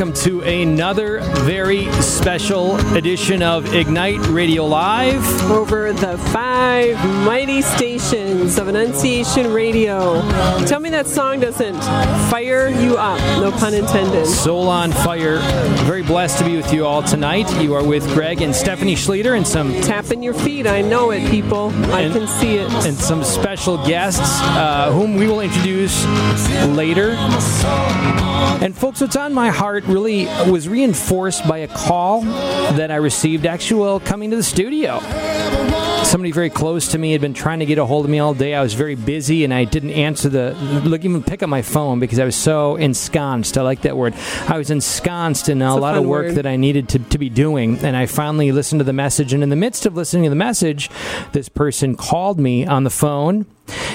evening, everybody, and welcome to another very special edition of Ignite Radio Live. Over the five mighty stations of Annunciation Radio. Tell me that song doesn't fire you up, no pun intended. Soul on Fire. Very blessed to be with you all tonight. You are with Greg and Stephanie Schlueter and some Tapping your feet, I know it, people. I And- can see it. and some special guests uh, whom we will introduce later. And folks, what's on my heart really was reinforced by a call that I received actually while coming to the studio. Somebody very close to me had been trying to get a hold of me all day. I was very busy and I didn't answer the look even pick up my phone because I was so ensconced. I like that word. I was ensconced in a a lot of work word. that I needed to, to be doing. And I finally listened to the message. And in the midst of listening to the message, this person called me on the phone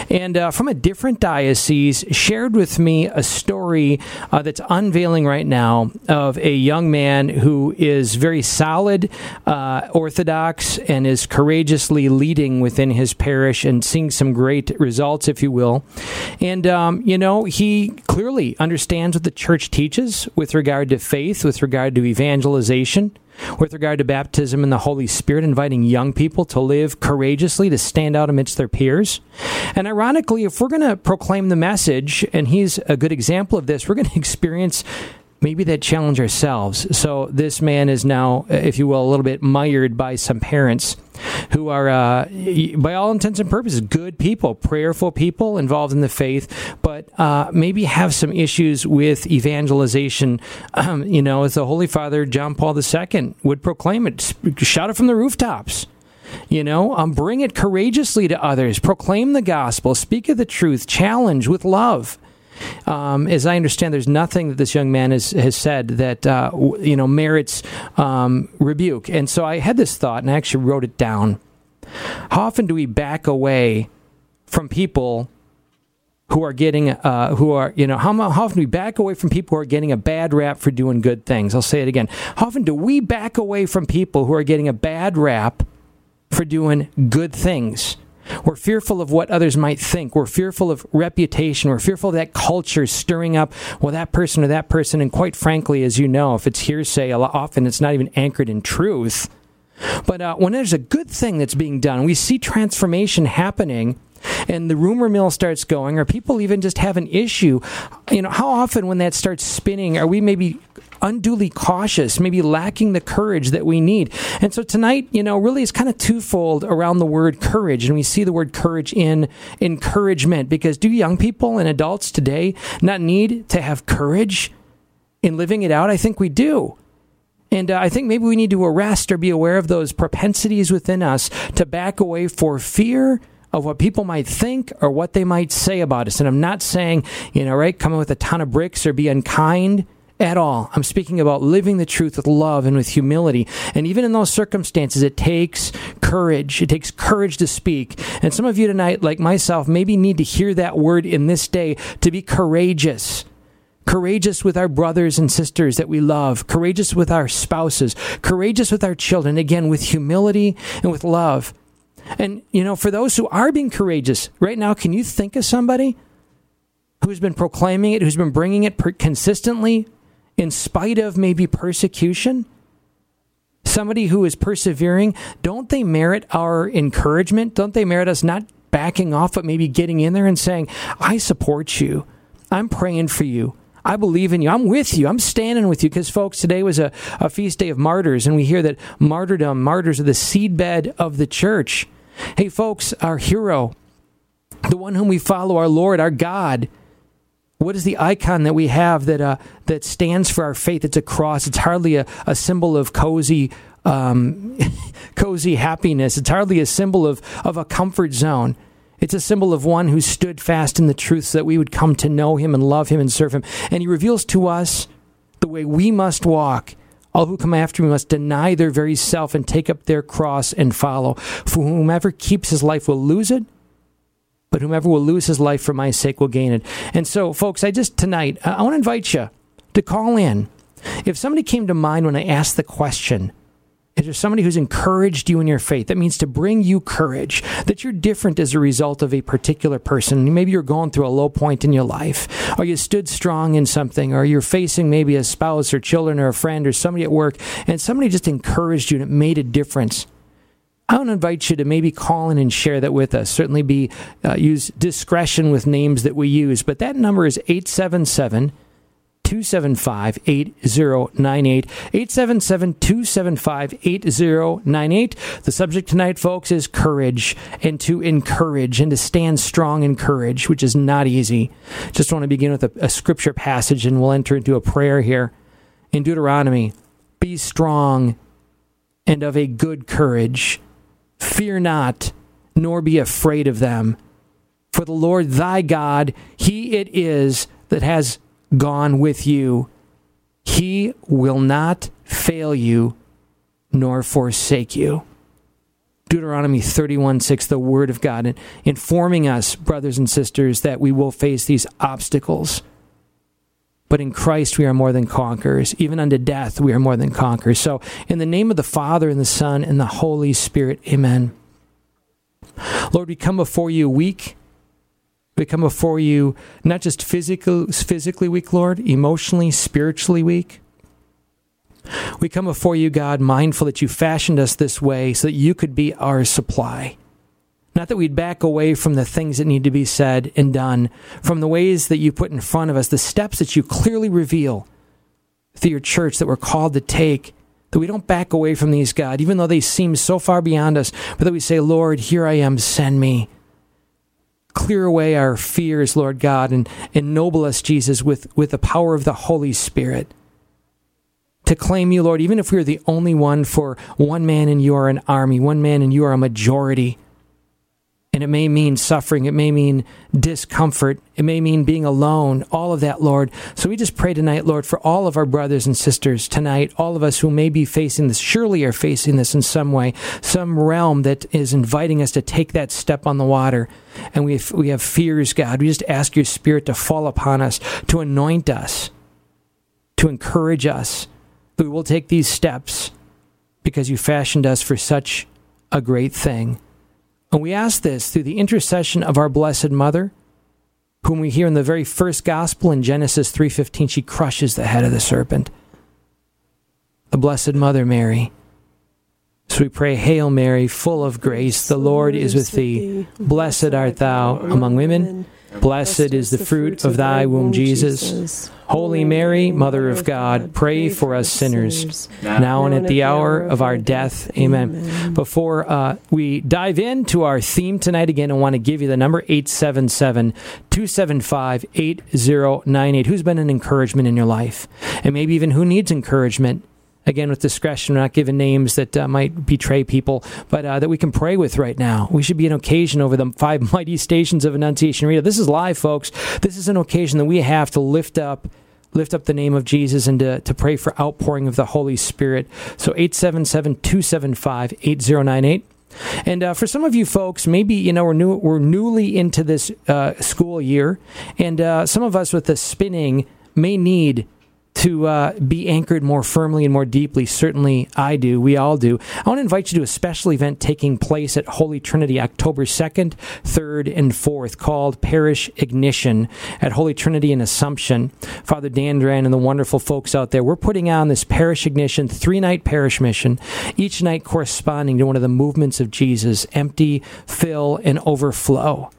and uh, from a different diocese shared with me a story uh, that's unveiling right now of a young man who is very solid, uh, orthodox, and is courageously leading within his parish and seeing some great results, if you will. And, um, you know, he clearly understands what the church teaches with regard to faith, with regard to evangelization with regard to baptism in the Holy Spirit, inviting young people to live courageously, to stand out amidst their peers. And ironically, if we're going to proclaim the message, and he's a good example of this, we're going to experience maybe that challenge ourselves. So this man is now, if you will, a little bit mired by some parents who are, uh, by all intents and purposes, good people, prayerful people involved in the faith, but uh, maybe have some issues with evangelization. Um, you know, as the Holy Father John Paul II would proclaim it, shout it from the rooftops. You know, um, bring it courageously to others, proclaim the gospel, speak of the truth, challenge with love. Um, as I understand, there's nothing that this young man has, has said that uh, you know merits um, rebuke. And so I had this thought, and I actually wrote it down. How often do we back away from people who are getting, uh, who are, you know, how, how often do we back away from people who are getting a bad rap for doing good things? I'll say it again. How often do we back away from people who are getting a bad rap for doing good things? We're fearful of what others might think. We're fearful of reputation. We're fearful of that culture stirring up, well, that person or that person. And quite frankly, as you know, if it's hearsay, often it's not even anchored in truth. But uh, when there's a good thing that's being done, we see transformation happening, and the rumor mill starts going, or people even just have an issue. You know, how often when that starts spinning, are we maybe unduly cautious, maybe lacking the courage that we need? And so tonight, you know, really is kind of twofold around the word courage, and we see the word courage in encouragement because do young people and adults today not need to have courage in living it out? I think we do. And uh, I think maybe we need to arrest or be aware of those propensities within us to back away for fear of what people might think or what they might say about us. And I'm not saying, you know, right, come in with a ton of bricks or be unkind at all. I'm speaking about living the truth with love and with humility. And even in those circumstances, it takes courage. It takes courage to speak. And some of you tonight, like myself, maybe need to hear that word in this day to be courageous courageous with our brothers and sisters that we love, courageous with our spouses, courageous with our children, again, with humility and with love. And, you know, for those who are being courageous, right now, can you think of somebody who's been proclaiming it, who's been bringing it per- consistently in spite of maybe persecution? Somebody who is persevering, don't they merit our encouragement? Don't they merit us not backing off, but maybe getting in there and saying, I support you. I'm praying for you. I believe in you. I'm with you. I'm standing with you. Because, folks, today was a, a feast day of martyrs, and we hear that martyrdom, martyrs are the seedbed of the church. Hey, folks, our hero, the one whom we follow, our Lord, our God, what is the icon that we have that uh, that stands for our faith? It's a cross. It's hardly a, a symbol of cozy um, cozy happiness. It's hardly a symbol of, of a comfort zone. It's a symbol of one who stood fast in the truth so that we would come to know him and love him and serve him. And he reveals to us the way we must walk. All who come after me must deny their very self and take up their cross and follow. For whomever keeps his life will lose it, but whomever will lose his life for my sake will gain it. And so, folks, I just tonight, I want to invite you to call in. If somebody came to mind when I asked the question, Is there somebody who's encouraged you in your faith? That means to bring you courage, that you're different as a result of a particular person. Maybe you're going through a low point in your life, or you stood strong in something, or you're facing maybe a spouse or children or a friend or somebody at work, and somebody just encouraged you and it made a difference. I want to invite you to maybe call in and share that with us. Certainly be uh, use discretion with names that we use, but that number is 877 275 8098. 877 275 8098. The subject tonight, folks, is courage and to encourage and to stand strong in courage, which is not easy. Just want to begin with a, a scripture passage and we'll enter into a prayer here. In Deuteronomy, be strong and of a good courage. Fear not, nor be afraid of them. For the Lord thy God, he it is that has gone with you. He will not fail you nor forsake you. Deuteronomy 31 6, the Word of God, informing us, brothers and sisters, that we will face these obstacles. But in Christ we are more than conquerors. Even unto death we are more than conquerors. So, in the name of the Father, and the Son, and the Holy Spirit, amen. Lord, we come before you weak we come before you not just physical, physically weak, Lord, emotionally, spiritually weak. We come before you, God, mindful that you fashioned us this way so that you could be our supply. Not that we'd back away from the things that need to be said and done, from the ways that you put in front of us, the steps that you clearly reveal through your church that we're called to take, that we don't back away from these, God, even though they seem so far beyond us, but that we say, Lord, here I am, send me clear away our fears, Lord God, and ennoble us, Jesus, with, with the power of the Holy Spirit. To claim you, Lord, even if we're the only one for one man and you are an army, one man and you are a majority. And it may mean suffering. It may mean discomfort. It may mean being alone. All of that, Lord. So we just pray tonight, Lord, for all of our brothers and sisters tonight, all of us who may be facing this, surely are facing this in some way, some realm that is inviting us to take that step on the water. And we have, we have fears, God. We just ask your Spirit to fall upon us, to anoint us, to encourage us that we will take these steps because you fashioned us for such a great thing. And we ask this through the intercession of our Blessed Mother, whom we hear in the very first gospel in Genesis 3:15 she crushes the head of the serpent. The Blessed Mother Mary. So we pray, Hail Mary, full of grace, the Lord is with thee. Blessed art thou among women Blessed is the fruit of thy womb, Jesus. Holy Mary, Mother of God, pray for us sinners, now and at the hour of our death. Amen. Before uh, we dive into our theme tonight, again, I want to give you the number 877 275 8098. Who's been an encouragement in your life? And maybe even who needs encouragement? Again with discretion, we're not giving names that uh, might betray people, but uh, that we can pray with right now. We should be an occasion over the five mighty stations of Annunciation Radio. This is live, folks. This is an occasion that we have to lift up lift up the name of Jesus and to, to pray for outpouring of the Holy Spirit. So 877-275-8098. And uh, for some of you folks, maybe you know we're new, we're newly into this uh, school year, and uh, some of us with the spinning may need to uh, be anchored more firmly and more deeply. Certainly, I do. We all do. I want to invite you to a special event taking place at Holy Trinity October 2nd, 3rd, and 4th called Parish Ignition at Holy Trinity in Assumption. Father Dan Duran and the wonderful folks out there, we're putting on this Parish Ignition three night parish mission, each night corresponding to one of the movements of Jesus empty, fill, and overflow.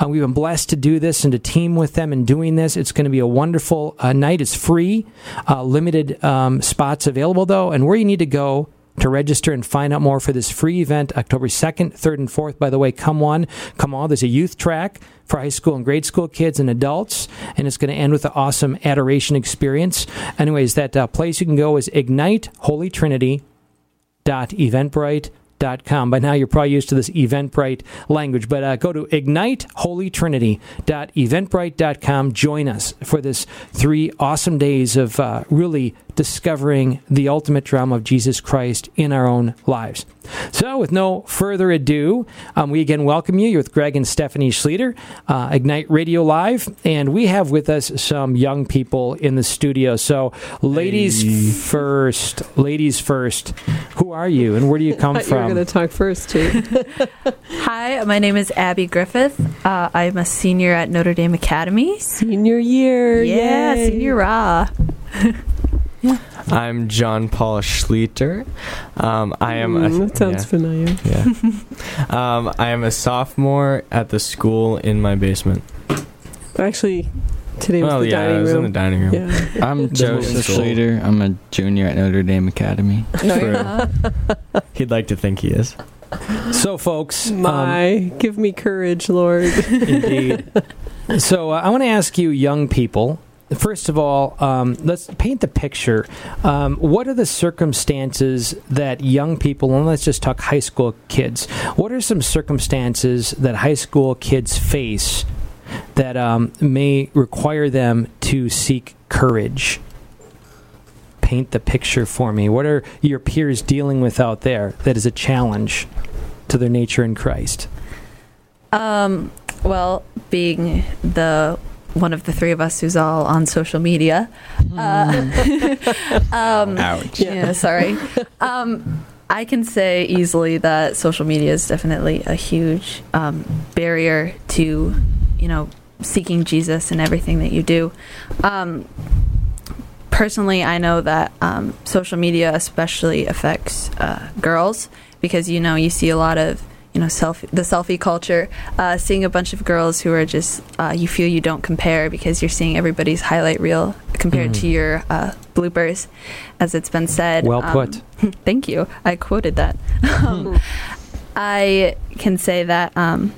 Uh, we've been blessed to do this and to team with them in doing this. It's going to be a wonderful uh, night. It's free, uh, limited um, spots available though, and where you need to go to register and find out more for this free event, October 2nd, 3rd, and 4th. By the way, come one, come all. There's a youth track for high school and grade school kids and adults, and it's going to end with an awesome adoration experience. Anyways, that uh, place you can go is Ignite Eventbrite By now, you're probably used to this Eventbrite language, but uh, go to igniteholytrinity.eventbrite.com. Join us for this three awesome days of uh, really discovering the ultimate drama of Jesus Christ in our own lives. So, with no further ado, um, we again welcome you. You're with Greg and Stephanie Schlueter, uh, Ignite Radio Live, and we have with us some young people in the studio. So, ladies Hey. first, ladies first. Who are you, and where do you come I thought you were from? going to talk first, too. Hi, my name is Abby Griffith. Uh, I'm a senior at Notre Dame Academy. Senior year. Yeah, yay. senior raw. I'm John Paul Schlueter. Um, I am. A, Mm, that sounds familiar. yeah. yeah. um, I am a sophomore at the school in my basement. Actually, today was well, the yeah, I was room. in the dining room. yeah. I'm Joseph moving school. Schlueter. I'm a junior at Notre Dame Academy. No, True. He'd like to think he is. So, folks, um, My, give me courage, Lord. Indeed. so uh, I want to ask you, young people. First of all, um, let's paint the picture. Um, what are the circumstances that young people, and let's just talk high school kids, what are some circumstances that high school kids face that um, may require them to seek courage? Paint the picture for me. What are your peers dealing with out there that is a challenge to their nature in Christ? Um, well, being the one of the three of us who's all on social media. Uh, um, Ouch. yeah, sorry. Um, I can say easily that social media is definitely a huge um, barrier to, you know, seeking Jesus and everything that you do. Um, personally, I know that um, social media especially affects uh, girls because you know you see a lot of you know selfie the selfie culture, uh, seeing a bunch of girls who are just uh, you feel you don't compare because you're seeing everybody's highlight reel compared Mhm. to your uh, bloopers, as it's been said. Well Um, put. Thank you. I quoted that. Um, I can say that um,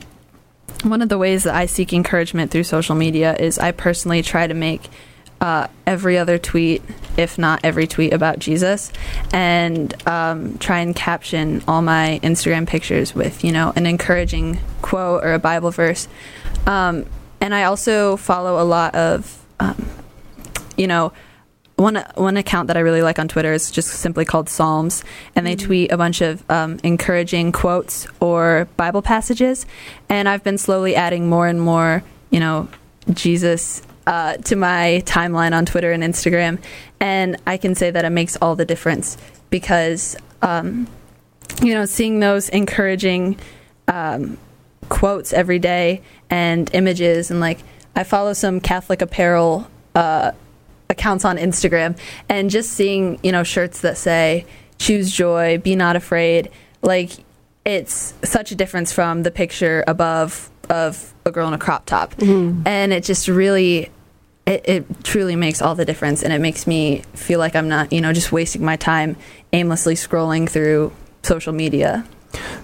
one of the ways that I seek encouragement through social media is I personally try to make uh, every other tweet, if not every tweet, about Jesus, and um, try and caption all my Instagram pictures with, you know, an encouraging quote or a Bible verse. Um, and I also follow a lot of, um, you know, one one account that I really like on Twitter is just simply called Psalms, and they tweet a bunch of um, encouraging quotes or Bible passages. And I've been slowly adding more and more, you know, Jesus uh, to my timeline on Twitter and Instagram, and I can say that it makes all the difference because, um, you know, seeing those encouraging um, quotes every day and images, and like I follow some Catholic apparel. Uh, accounts on Instagram and just seeing, you know, shirts that say choose joy, be not afraid, like it's such a difference from the picture above of a girl in a crop top. And it just really it, it truly makes all the difference and it makes me feel like I'm not, you know, just wasting my time aimlessly scrolling through social media.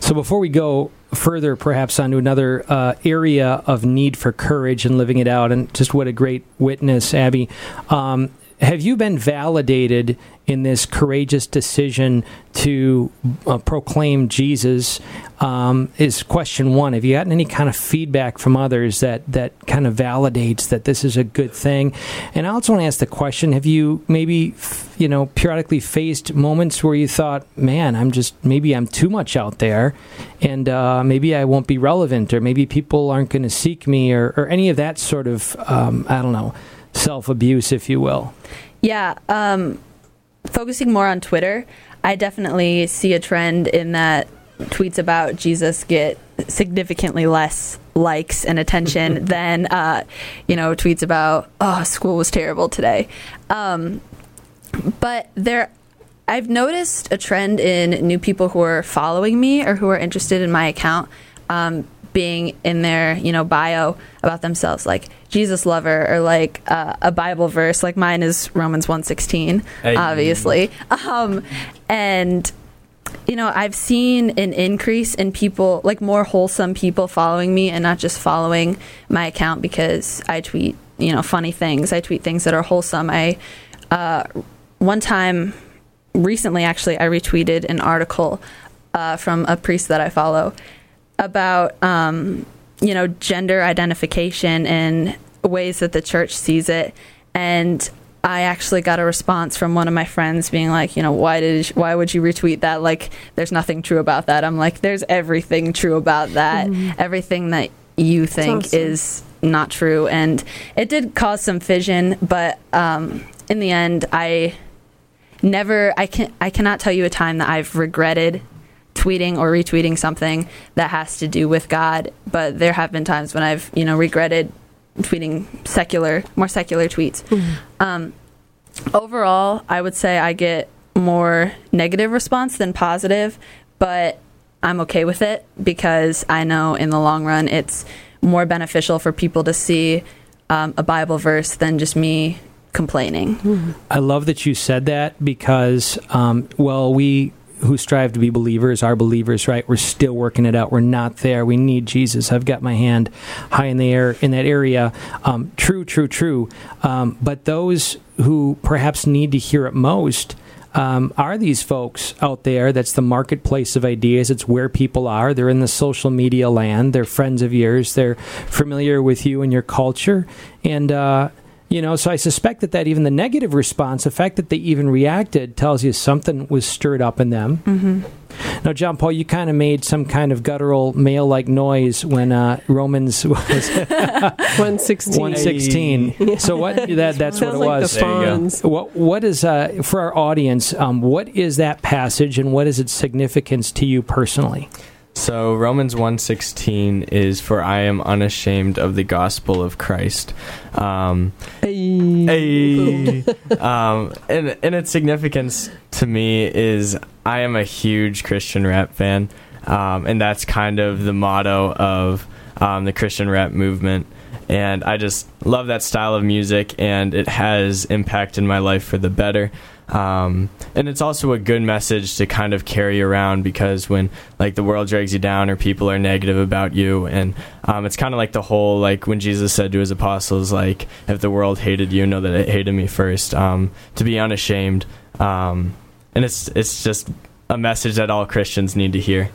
So before we go further, perhaps onto another uh, area of need for courage and living it out, and just what a great witness, Abby. Um, have you been validated in this courageous decision to uh, proclaim Jesus? Um, is question one. Have you gotten any kind of feedback from others that, that kind of validates that this is a good thing? And I also want to ask the question: Have you maybe, you know, periodically faced moments where you thought, "Man, I'm just maybe I'm too much out there, and uh, maybe I won't be relevant, or maybe people aren't going to seek me, or, or any of that sort of um, I don't know, self abuse, if you will." Yeah, um, focusing more on Twitter, I definitely see a trend in that tweets about Jesus get significantly less likes and attention than uh, you know tweets about oh school was terrible today. Um, but there, I've noticed a trend in new people who are following me or who are interested in my account. Um, being in their you know bio about themselves like jesus lover or like uh, a bible verse like mine is romans 116 Hey. obviously um, and you know i've seen an increase in people like more wholesome people following me and not just following my account because i tweet you know funny things. I tweet things that are wholesome. I uh, one time recently actually i retweeted an article uh, from a priest that i follow about um, you know gender identification and ways that the church sees it. And I actually got a response from one of my friends being like, you know, why did why would you retweet that? Like, there's nothing true about that. I'm like, there's everything true about that. Everything that you think awesome. is not true, and it did cause some fission. But um, in the end, I never, I can, I cannot tell you a time that I've regretted tweeting or retweeting something that has to do with God. But there have been times when I've, you know, regretted tweeting secular, more secular tweets. Um, overall, I would say I get more negative response than positive, but I'm okay with it because I know in the long run it's more beneficial for people to see um, a Bible verse than just me complaining. I love that you said that because, um, well, we who strive to be believers are believers, right? We're still working it out. We're not there. We need Jesus. I've got my hand high in the air in that area. Um, true, true, true. Um, but those who perhaps need to hear it most. Um, are these folks out there? That's the marketplace of ideas. It's where people are. They're in the social media land. They're friends of yours. They're familiar with you and your culture. And, uh, you know, so I suspect that that even the negative response, the fact that they even reacted, tells you something was stirred up in them. Mm-hmm. Now, John Paul, you kind of made some kind of guttural male-like noise when uh, Romans was 116. one sixteen. So what? That that's what it like was. the Fonz. What what is uh, for our audience? Um, what is that passage, and what is its significance to you personally? So Romans 1:16 is for I am unashamed of the gospel of Christ. Um, Hey. um, and, and its significance to me is I am a huge Christian rap fan, um, and that's kind of the motto of um, the Christian rap movement. And I just love that style of music, and it has impacted my life for the better. Um, and it's also a good message to kind of carry around because when like the world drags you down or people are negative about you, and um, it's kind of like the whole like when Jesus said to his apostles, like if the world hated you, know that it hated me first. Um, to be unashamed, um, and it's it's just a message that all Christians need to hear.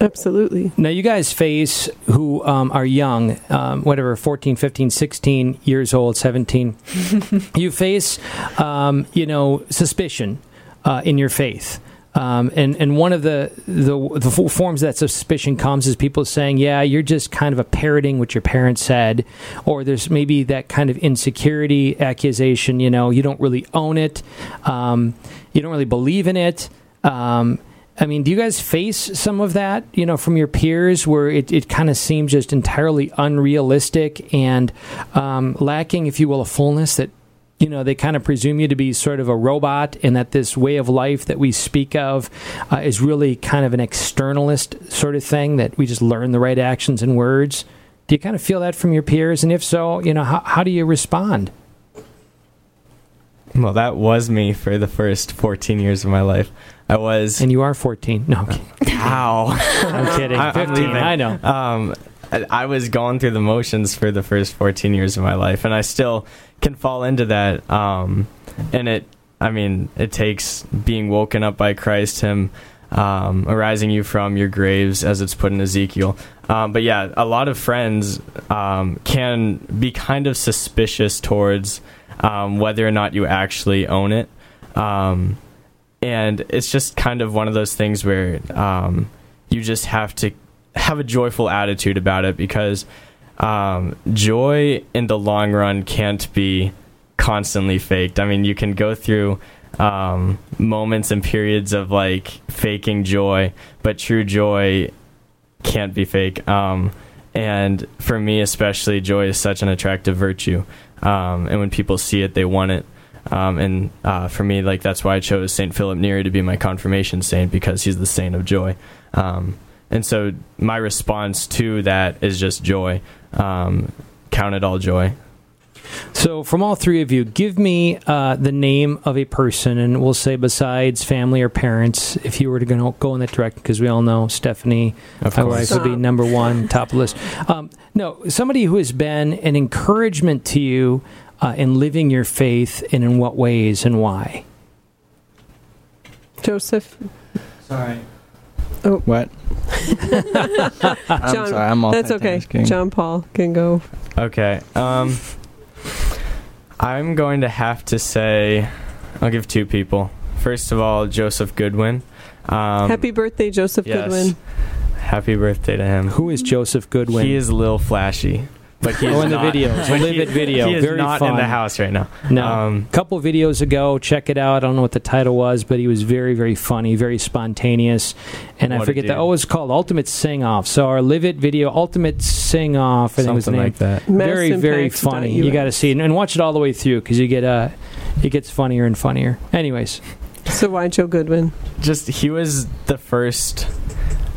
Absolutely. Now, you guys face who um, are young, um, whatever, 14, 15, 16 years old, 17. you face, um, you know, suspicion uh, in your faith. Um, and, and one of the, the the forms that suspicion comes is people saying, yeah, you're just kind of a parroting what your parents said, or there's maybe that kind of insecurity accusation, you know, you don't really own it, um, you don't really believe in it. Um, I mean, do you guys face some of that, you know, from your peers where it, it kind of seems just entirely unrealistic and um, lacking, if you will, a fullness that, you know, they kind of presume you to be sort of a robot and that this way of life that we speak of uh, is really kind of an externalist sort of thing that we just learn the right actions and words? Do you kind of feel that from your peers? And if so, you know, how, how do you respond? Well, that was me for the first 14 years of my life. I was. And you are 14. No, I'm kidding. Ow. I'm kidding. I- I'm 15. I know. um, I I was going through the motions for the first 14 years of my life, and I still can fall into that. Um, and it, I mean, it takes being woken up by Christ, Him um, arising you from your graves, as it's put in Ezekiel. Um, but yeah, a lot of friends um, can be kind of suspicious towards um, whether or not you actually own it. Um, and it's just kind of one of those things where um, you just have to have a joyful attitude about it because um, joy in the long run can't be constantly faked. I mean, you can go through um, moments and periods of like faking joy, but true joy can't be fake. Um, and for me, especially, joy is such an attractive virtue. Um, and when people see it, they want it. Um, and uh, for me, like that's why I chose Saint Philip Neri to be my confirmation saint because he's the saint of joy. Um, and so my response to that is just joy. Um, count it all joy. So, from all three of you, give me uh, the name of a person, and we'll say besides family or parents, if you were to go, go in that direction, because we all know Stephanie, my wife, would be number one, top of the list. Um, no, somebody who has been an encouragement to you uh, in living your faith, and in what ways and why. Joseph. Sorry. Oh. What? I'm John, sorry. I'm That's okay. John Paul can go. Okay. Um, I'm going to have to say, I'll give two people. First of all, Joseph Goodwin. Um, Happy birthday, Joseph yes. Goodwin. Happy birthday to him. Who is Joseph Goodwin? He is Lil flashy, but he is Oh, in the not- video. It's a livid he, video. He is Very not in the house right now. no. Um, a couple videos ago, check it out. I don't know what the title was, but he was very, very funny, very spontaneous. And I forget that. Oh, it's called Ultimate Sing Off. So our Livid video, Ultimate Sing Off, I think was the something like that. very, very funny. You got to see it and watch it all the way through because you get uh, it gets funnier and funnier. Anyways, So why Joe Goodwin? Just he was the first,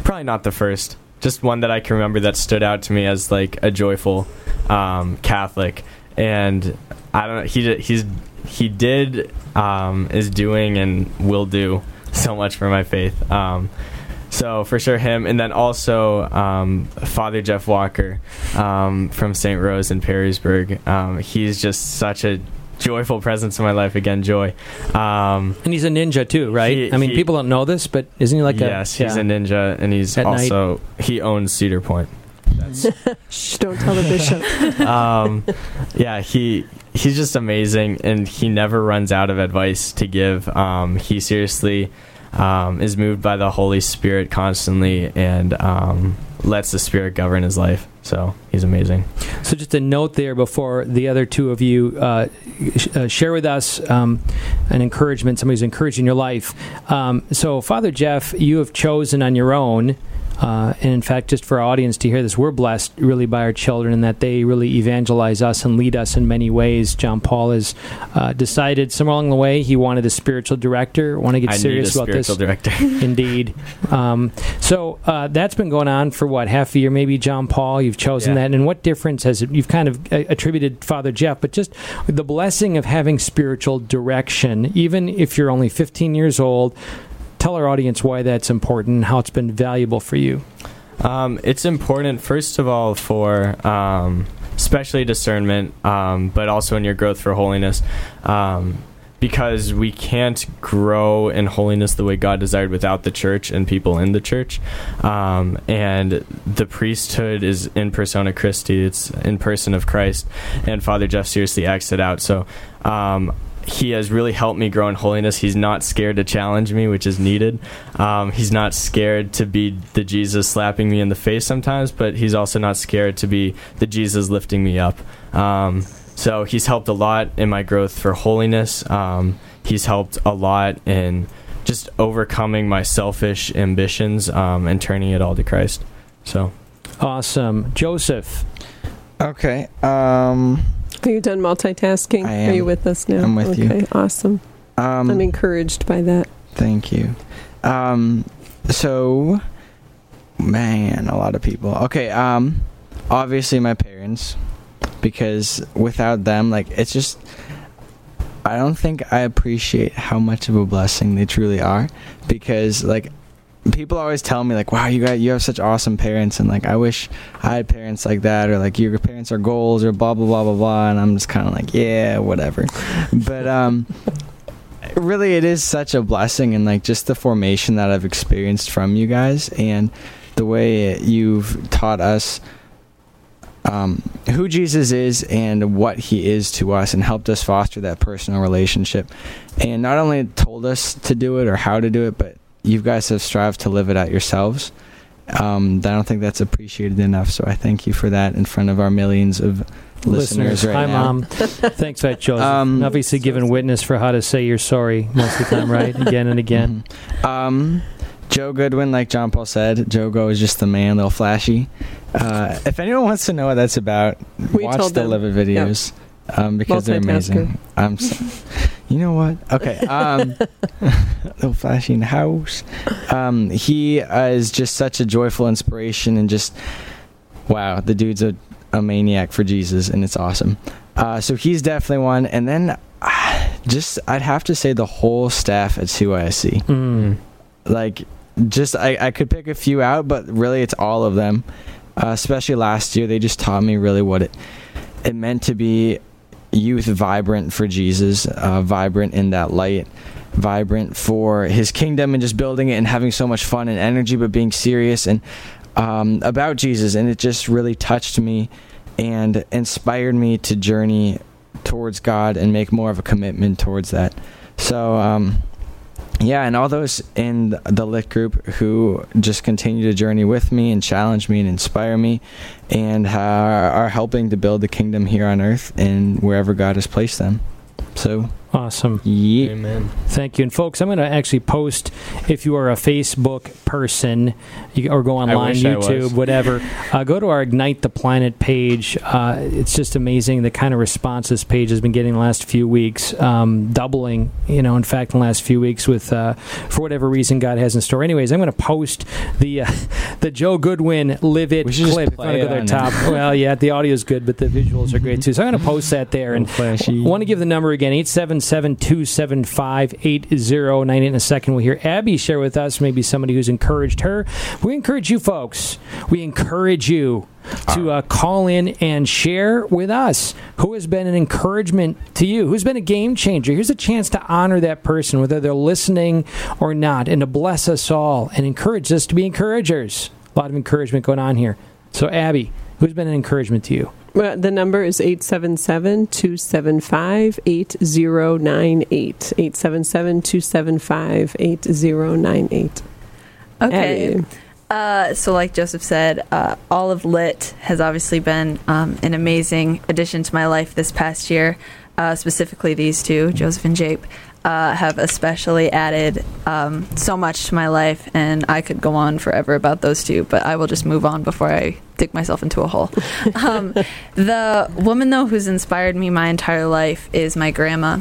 probably not the first, just one that I can remember that stood out to me as like a joyful um, Catholic, and I don't know. He he's he did um, is doing and will do so much for my faith. Um, so for sure him, and then also um, Father Jeff Walker um, from St. Rose in Perrysburg. Um, he's just such a joyful presence in my life. Again, joy. Um, and he's a ninja too, right? He- I mean, he- people don't know this, but isn't he like yes, a? Yes, he's yeah. a ninja, and he's At night. also he owns Cedar Point. Shh, don't tell the bishop. um, yeah, he he's just amazing, and he never runs out of advice to give. Um, he seriously um, is moved by the Holy Spirit constantly, and um, lets the Spirit govern his life. So he's amazing. So just a note there before the other two of you uh, sh- uh, share with us um, an encouragement. Somebody's encouraging your life. Um, so Father Jeff, you have chosen on your own. Uh, and in fact, just for our audience to hear this, we're blessed really by our children and that they really evangelize us and lead us in many ways. John Paul has uh, decided somewhere along the way he wanted a spiritual director. Want to get I need a serious about this? spiritual director. Indeed. Um, so uh, that's been going on for what half a year, maybe. John Paul, you've chosen Yeah. that, and what difference has it? You've kind of uh, attributed Father Jeff, but just the blessing of having spiritual direction, even if you're only 15 years old. Tell our audience why that's important how it's been valuable for you. Um, it's important, first of all, for um, especially discernment, um, but also in your growth for holiness, um, because we can't grow in holiness the way God desired without the church and people in the church. Um, and the priesthood is in persona Christi; it's in person of Christ. And Father Jeff seriously acts it out. So. He has really helped me grow in holiness. He's not scared to challenge me, which is needed. Um, he's not scared to be the Jesus slapping me in the face sometimes, but he's also not scared to be the Jesus lifting me up. Um, so he's helped a lot in my growth for holiness. Um, he's helped a lot in just overcoming my selfish ambitions um, and turning it all to Christ. So Awesome. Joseph. Okay. Um. Are you done multitasking? I am. Are you with us now? I'm with you. okay, awesome. Um. I'm encouraged by that. Thank you. Um, so, man, a lot of people. Okay, um, obviously my parents, because without them, like, it's just, I don't think I appreciate how much of a blessing they truly are, because, like, people always tell me like wow you got you have such awesome parents and like i wish i had parents like that or like your parents are goals or blah blah blah blah blah and i'm just kind of like yeah whatever. But um really it is such a blessing and like just the formation that I've experienced from you guys and the way you've taught us um, who Jesus is and what he is to us and helped us foster that personal relationship and not only told us to do it or how to do it but you guys have strived to live it out yourselves um, I don't think that's appreciated enough so I thank you for that in front of our millions of listeners, right Hi, now Mom. Thanks for that, Joseph. Um, Obviously, giving witness for how to say you're sorry most of the time, right? Again and again. Mhm. Um, Joe Goodwin, like John Paul said, Joe Go is just the man, little flashy. Uh, if anyone wants to know what that's about, We watch the them. Livid videos um, because they're amazing. I'm, so, you know what? Okay, um, little flashy in the house. Um, he uh, is just such a joyful inspiration and just wow, the dude's a, a maniac for Jesus, and it's awesome. Uh, so he's definitely one, and then. uh, Just, I'd have to say the whole staff at CYSC Mm. like just I, I could pick a few out but really it's all of them uh, especially last year they just taught me really what it it meant to be youth vibrant for jesus uh, vibrant in that light vibrant for his kingdom and just building it and having so much fun and energy but being serious and um, about jesus and it just really touched me and inspired me to journey towards God and make more of a commitment towards that. So, um, yeah, and all those in the lit group who just continue to journey with me and challenge me and inspire me and are, helping to build the kingdom here on earth and wherever God has placed them. So, Awesome. yeah. Amen. Thank you. And folks, I'm going to actually post if you are a Facebook person you, or go online, YouTube, whatever, uh, go to our Ignite the Planet page. Uh, it's just amazing the kind of response this page has been getting the last few weeks, um, doubling, you know, in fact, in the last few weeks with, uh, for whatever reason God has in store. Anyways, I'm going to post the uh, the Joe Goodwin Live It We should just clip. Play wanna go it there on top. well, yeah, the audio is good, but the visuals are great too. So I'm going to post that there. And flashy. want to give the number again 877-275-8098 in a second we'll hear abby share with us maybe somebody who's encouraged her. We encourage you folks. We encourage you to uh, call in and share with us who has been an encouragement to you who's been a game changer. Here's a chance to honor that person whether they're listening or not and to bless us all and encourage us to be encouragers. A lot of encouragement going on here. So abby who's been an encouragement to you the number is 877 275 8098. 877 275 8098. Okay. Uh, so, like Joseph said, uh, all of Lit has obviously been um, an amazing addition to my life this past year. Uh, specifically, these two, Joseph and Jape, uh, have especially added um, so much to my life, and I could go on forever about those two, but I will just move on before I dig myself into a hole. um, the woman, though, who's inspired me my entire life is my grandma.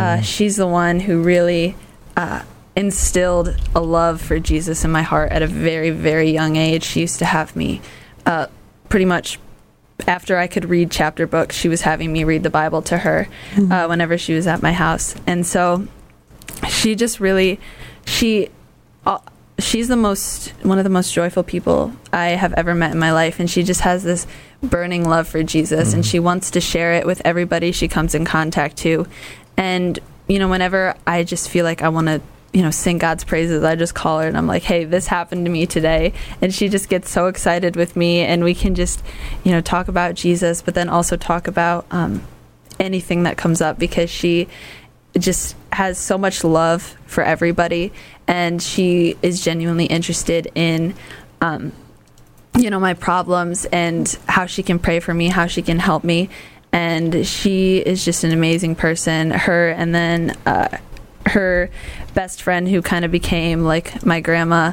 Uh, she's the one who really uh, instilled a love for Jesus in my heart at a very, very young age. She used to have me uh, pretty much after I could read chapter books, she was having me read the Bible to her uh, whenever she was at my house. And so she just really, she, uh, she's the most, one of the most joyful people I have ever met in my life. And she just has this burning love for Jesus and she wants to share it with everybody she comes in contact to. And, you know, whenever I just feel like I want to you know, sing God's praises. I just call her and I'm like, hey, this happened to me today. And she just gets so excited with me. And we can just, you know, talk about Jesus, but then also talk about um, anything that comes up because she just has so much love for everybody. And she is genuinely interested in, um, you know, my problems and how she can pray for me, how she can help me. And she is just an amazing person. Her and then, uh, her best friend who kind of became like my grandma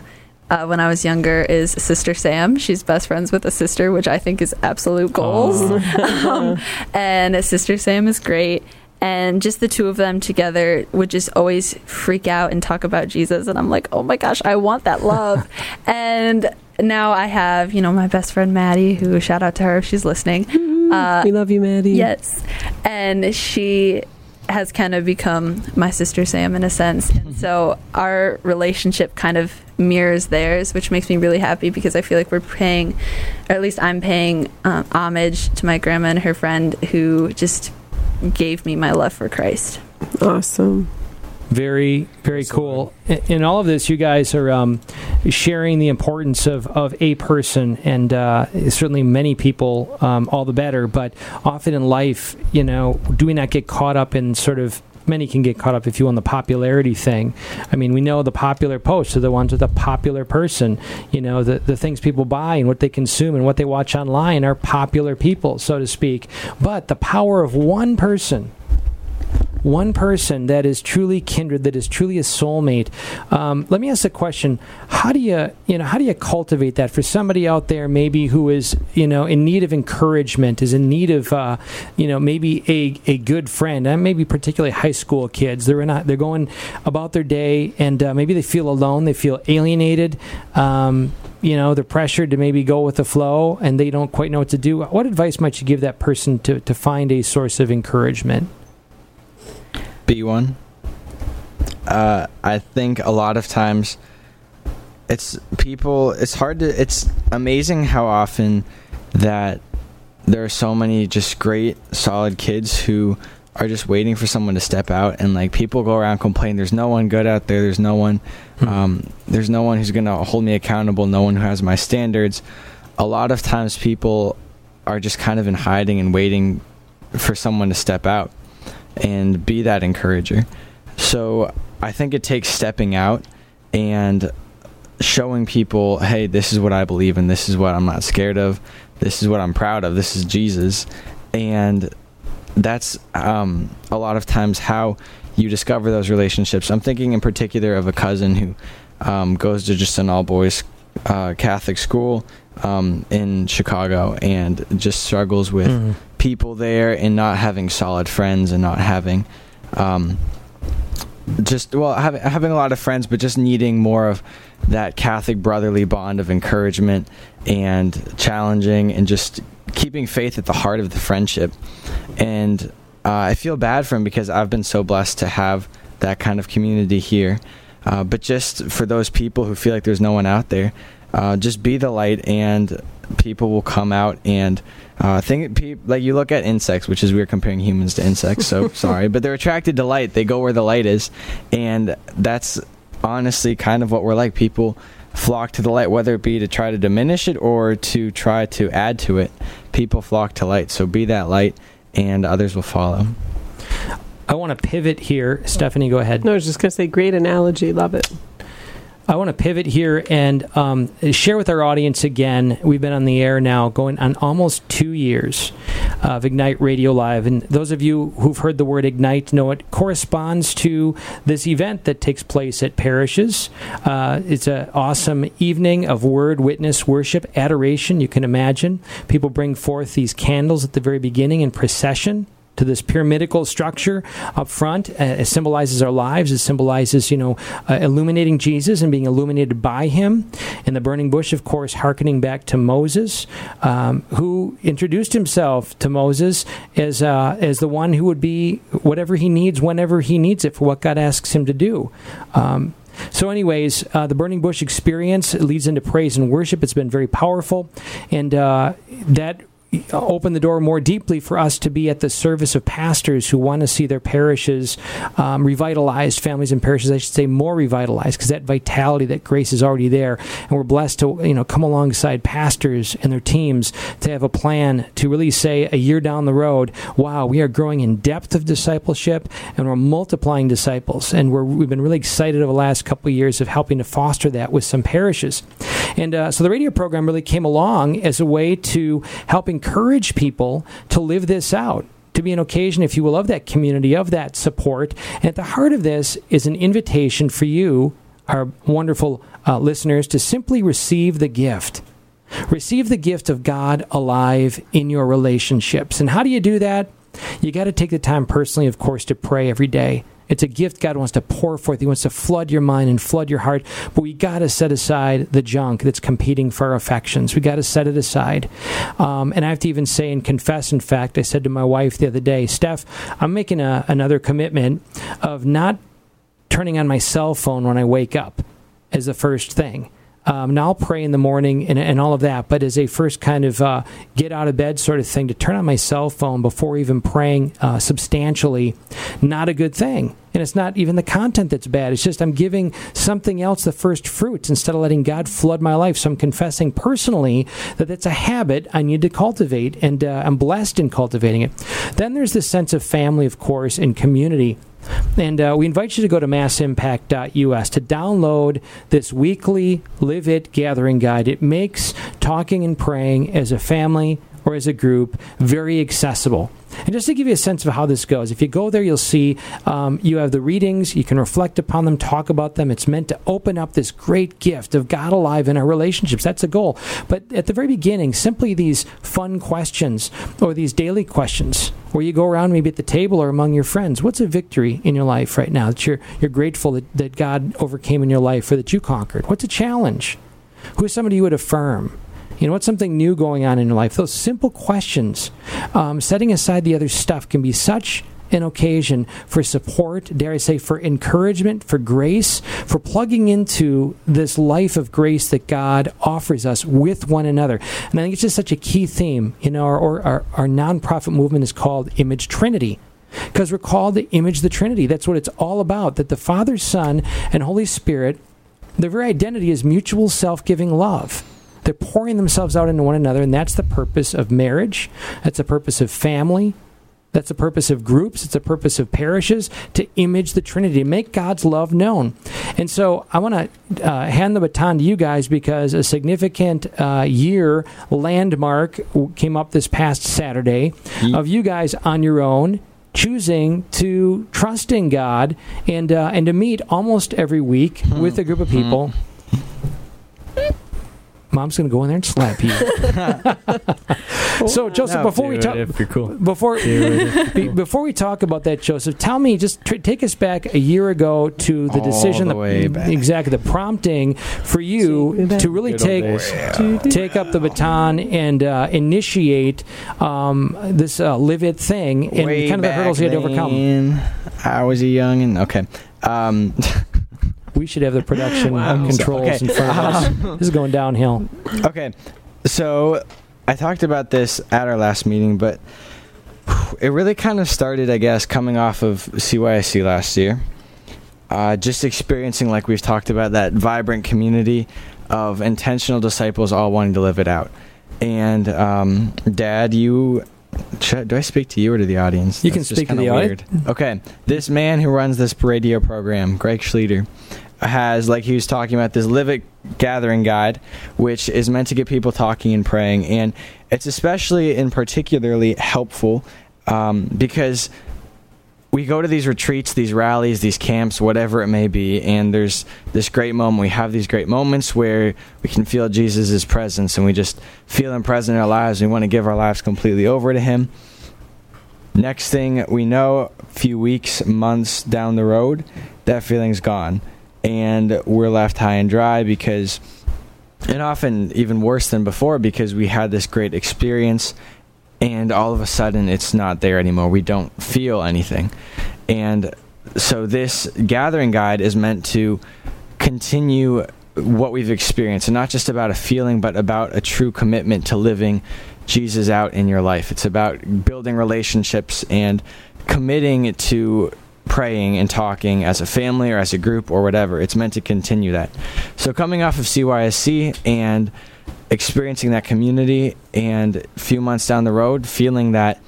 uh, when I was younger is Sister Sam. She's best friends with a sister, which I think is absolute goals. um, and Sister Sam is great. And just the two of them together would just always freak out and talk about Jesus. And I'm like, oh my gosh, I want that love. and now I have, you know, my best friend Maddie, who shout out to her if she's listening. Uh, we love you, Maddie. Yes. And she has kind of become my sister Sam in a sense. And so our relationship kind of mirrors theirs, which makes me really happy because I feel like we're paying, or at least I'm paying um, homage to my grandma and her friend who just gave me my love for Christ. Awesome. Very, very cool. In, in all of this, you guys are um, sharing the importance of, of a person, and uh, certainly many people, um, all the better. But often in life, you know, do we not get caught up in sort of many can get caught up, if you in the popularity thing. I mean, we know the popular posts are the ones with a popular person. You know, the, the things people buy and what they consume and what they watch online are popular people, so to speak. But the power of one person, one person that is truly kindred, that is truly a soulmate. Um, let me ask a question: How do you, you know, how do you cultivate that for somebody out there, maybe who is, you know, in need of encouragement, is in need of, uh, you know, maybe a, a good friend, and maybe particularly high school kids. They're not, they're going about their day, and uh, maybe they feel alone, they feel alienated. Um, you know, they're pressured to maybe go with the flow, and they don't quite know what to do. What advice might you give that person to to find a source of encouragement? Be one. Uh, I think a lot of times it's people. It's hard to. It's amazing how often that there are so many just great, solid kids who are just waiting for someone to step out and like people go around complaining there's no one good out there there's no one um, there's no one who's gonna hold me accountable no one who has my standards a lot of times people are just kind of in hiding and waiting for someone to step out and be that encourager. So I think it takes stepping out and showing people, hey, this is what I believe in, this is what I'm not scared of, this is what I'm proud of, this is Jesus. And that's um, a lot of times how you discover those relationships. I'm thinking in particular of a cousin who um, goes to just an all boys uh, Catholic school um, in Chicago and just struggles with Mhm. people there and not having solid friends and not having um, just well having having a lot of friends but just needing more of that Catholic brotherly bond of encouragement and challenging and just keeping faith at the heart of the friendship and uh, I feel bad for him because I've been so blessed to have that kind of community here uh, but just for those people who feel like there's no one out there uh, just be the light and people will come out and uh, think pe- like you look at insects, which is we're comparing humans to insects. So sorry, but they're attracted to light. They go where the light is, and that's honestly kind of what we're like. People flock to the light, whether it be to try to diminish it or to try to add to it. People flock to light. So be that light, and others will follow. I want to pivot here. Stephanie, go ahead. No, I was just going to say, great analogy. Love it. I want to pivot here and um, share with our audience again. We've been on the air now going on almost two years of Ignite Radio Live. And those of you who've heard the word Ignite know it corresponds to this event that takes place at parishes. Uh, it's an awesome evening of word, witness, worship, adoration. You can imagine. People bring forth these candles at the very beginning in procession to this pyramidical structure up front. Uh, it symbolizes our lives. It symbolizes, you know, uh, illuminating Jesus and being illuminated by Him. In the burning bush, of course, hearkening back to Moses, um, who introduced himself to Moses as uh, as the one who would be whatever he needs, whenever he needs it, for what God asks him to do. Um, so, anyways, uh, the burning bush experience leads into praise and worship. It's been very powerful, and uh, that open the door more deeply for us to be at the service of pastors who want to see their parishes um, revitalized, families and parishes, I should say, more revitalized, because that vitality, that grace is already there, and we're blessed to you know come alongside pastors and their teams to have a plan to really say a year down the road, wow, we are growing in depth of discipleship and we're multiplying disciples, and we're, we've been really excited over the last couple of years of helping to foster that with some parishes, and uh, so the radio program really came along as a way to help encourage people to live this out. To be an occasion, if you will, of that community, of that support. And at the heart of this is an invitation for you, our wonderful uh, listeners, to simply receive the gift. Receive the gift of God alive in your relationships. And how do you do that? You got to take the time personally, of course, to pray every day. It's a gift God wants to pour forth. He wants to flood your mind and flood your heart. But we got to set aside the junk that's competing for our affections. We got to set it aside. Um, and I have to even say and confess, in fact, I said to my wife the other day, Steph, I'm making a, another commitment of not turning on my cell phone when I wake up as the first thing. Um, now I'll pray in the morning and, and all of that, but as a first kind of uh, get out of bed sort of thing, to turn on my cell phone before even praying uh, substantially, not a good thing. And it's not even the content that's bad. It's just I'm giving something else the first fruits instead of letting God flood my life. So I'm confessing personally that it's a habit I need to cultivate, and uh, I'm blessed in cultivating it. Then there's this sense of family, of course, and community. And uh, we invite you to go to massimpact.us to download this weekly Live It Gathering Guide. It makes talking and praying as a family or as a group very accessible. And just to give you a sense of how this goes, if you go there, you'll see um, you have the readings, you can reflect upon them, talk about them. It's meant to open up this great gift of God alive in our relationships. That's the goal. But at the very beginning, simply these fun questions or these daily questions where you go around maybe at the table or among your friends. What's a victory in your life right now that you're, you're grateful that, that God overcame in your life or that you conquered? What's a challenge? Who is somebody you would affirm? You know, what's something new going on in your life? Those simple questions, um, setting aside the other stuff, can be such an occasion for support, dare I say, for encouragement, for grace, for plugging into this life of grace that God offers us with one another. And I think it's just such a key theme. You know, our, our, our nonprofit movement is called Image Trinity because we're called to image the Trinity. That's what it's all about. That the Father, Son, and Holy Spirit, their very identity is mutual self giving love. They're pouring themselves out into one another, and that's the purpose of marriage. That's the purpose of family. That's the purpose of groups. It's the purpose of parishes to image the Trinity, make God's love known. And so I want to uh, hand the baton to you guys because a significant uh, year landmark came up this past Saturday of you guys on your own choosing to trust in God and uh, and to meet almost every week with a group of people. Mom's gonna go in there and slap you. so Joseph, No, before we talk, cool. before be- before we talk about that, Joseph, tell me just tr- take us back a year ago to the All decision, the way back. exactly the prompting for you to really take take up the baton and uh, initiate um, this uh, live it thing and Way kind of the hurdles you had to overcome. I was a young and okay. Um, We should have the production Wow. controls Okay. in front of us. this is going downhill. okay, so I talked about this at our last meeting, but it really kind of started, I guess, coming off of CYSC last year. Uh, just experiencing, like we've talked about, that vibrant community of intentional disciples all wanting to live it out. And um, Dad, you. Should, do I speak to you or to the audience? You can That's just speak to the audience. Okay, this man who runs this radio program, Greg Schlueter, has, like he was talking about, this Live It Gathering Guide, which is meant to get people talking and praying. And it's especially and particularly helpful um, because we go to these retreats, these rallies, these camps, whatever it may be, and there's this great moment. We have these great moments where we can feel Jesus' presence and we just feel Him present in our lives. We want to give our lives completely over to Him. Next thing we know, a few weeks, months down the road, that feeling's gone. And we're left high and dry because, and often even worse than before, because we had this great experience and all of a sudden it's not there anymore. We don't feel anything. And so this gathering guide is meant to continue what we've experienced and not just about a feeling but about a true commitment to living Jesus out in your life. It's about building relationships and committing to praying and talking as a family or as a group or whatever. It's meant to continue that. So coming off of CYSC and experiencing that community and a few months down the road feeling that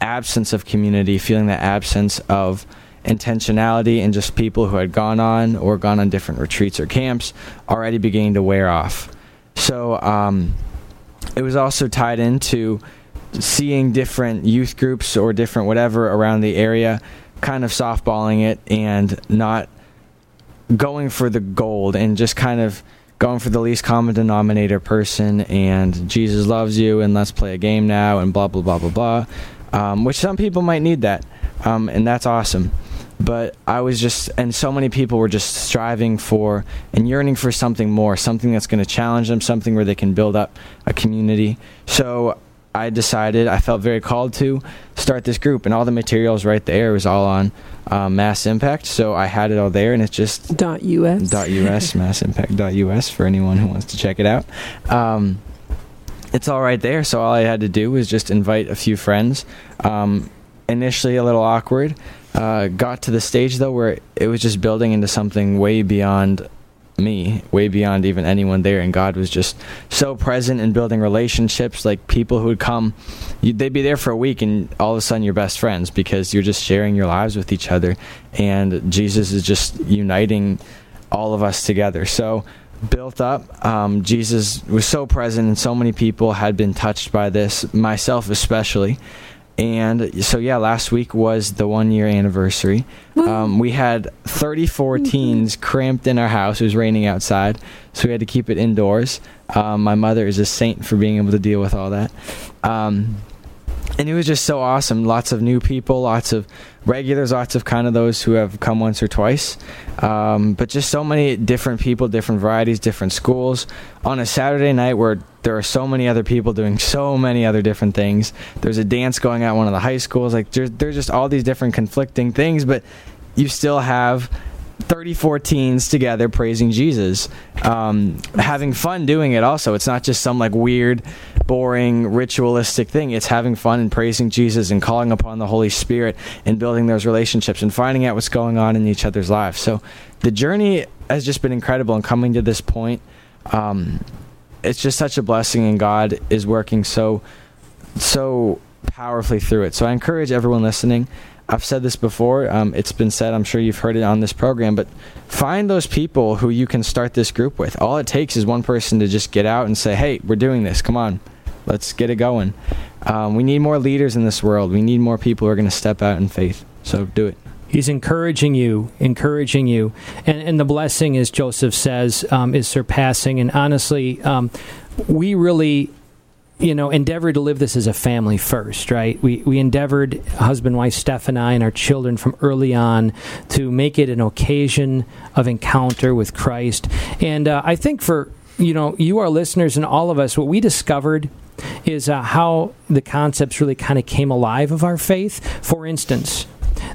absence of community feeling that absence of intentionality and just people who had gone on or gone on different retreats or camps already beginning to wear off. So um, it was also tied into seeing different youth groups or different whatever around the area kind of softballing it and not going for the gold and just kind of going for the least common denominator person and Jesus loves you and let's play a game now and blah blah blah blah blah. Um, which some people might need that, um, and that's awesome. But I was just, and so many people were just striving for and yearning for something more, something that's going to challenge them, something where they can build up a community. So I decided, I felt very called to start this group, and all the materials right there was all on um, Mass Impact. So I had it all there, and it's just Dot US. dot us massimpact.us for anyone who wants to check it out um, it's all right there so all i had to do was just invite a few friends um, initially a little awkward uh, got to the stage though where it was just building into something way beyond me way beyond even anyone there. And god was just so present in building relationships like people who would come you, they'd be there for a week and all of a sudden you're best friends because you're just sharing your lives with each other. And jesus is just uniting all of us together. So built up um, jesus was so present and so many people had been touched by this myself especially and so yeah last week was the one year anniversary um, we had 34 teens cramped in our house. It was raining outside so we had to keep it indoors. Um, my mother is a saint for being able to deal with all that. Um, and it was just so awesome. Lots of new people lots of regulars lots of kind of those who have come once or twice. Um, but just so many different people different varieties different schools. On a saturday night where there are so many other people doing so many other different things. There's a dance going on at one of the high schools. Like there's, there's just all these different conflicting things but you still have 34 teens together praising Jesus, um, having fun doing it. Also, it's not just some like weird, boring, ritualistic thing. It's having fun and praising Jesus and calling upon the Holy Spirit and building those relationships and finding out what's going on in each other's lives. So, the journey has just been incredible. And coming to this point, um, it's just such a blessing, and God is working so, so powerfully through it. So I encourage everyone listening. I've said this before. Um, it's been said. I'm sure you've heard it on this program. But find those people who you can start this group with. All it takes is one person to just get out and say, "Hey, we're doing this. Come on, let's get it going." Um, we need more leaders in this world. We need more people who are going to step out in faith. So do it. He's encouraging you, encouraging you, and and the blessing, as Joseph says, um, is surpassing. And honestly, um, we really you know, endeavored to live this as a family first, right? We we endeavored, husband, wife, Steph, and I, and our children from early on to make it an occasion of encounter with Christ. And uh, I think for you know you, our listeners, and all of us, what we discovered is uh, how the concepts really kind of came alive of our faith. For instance,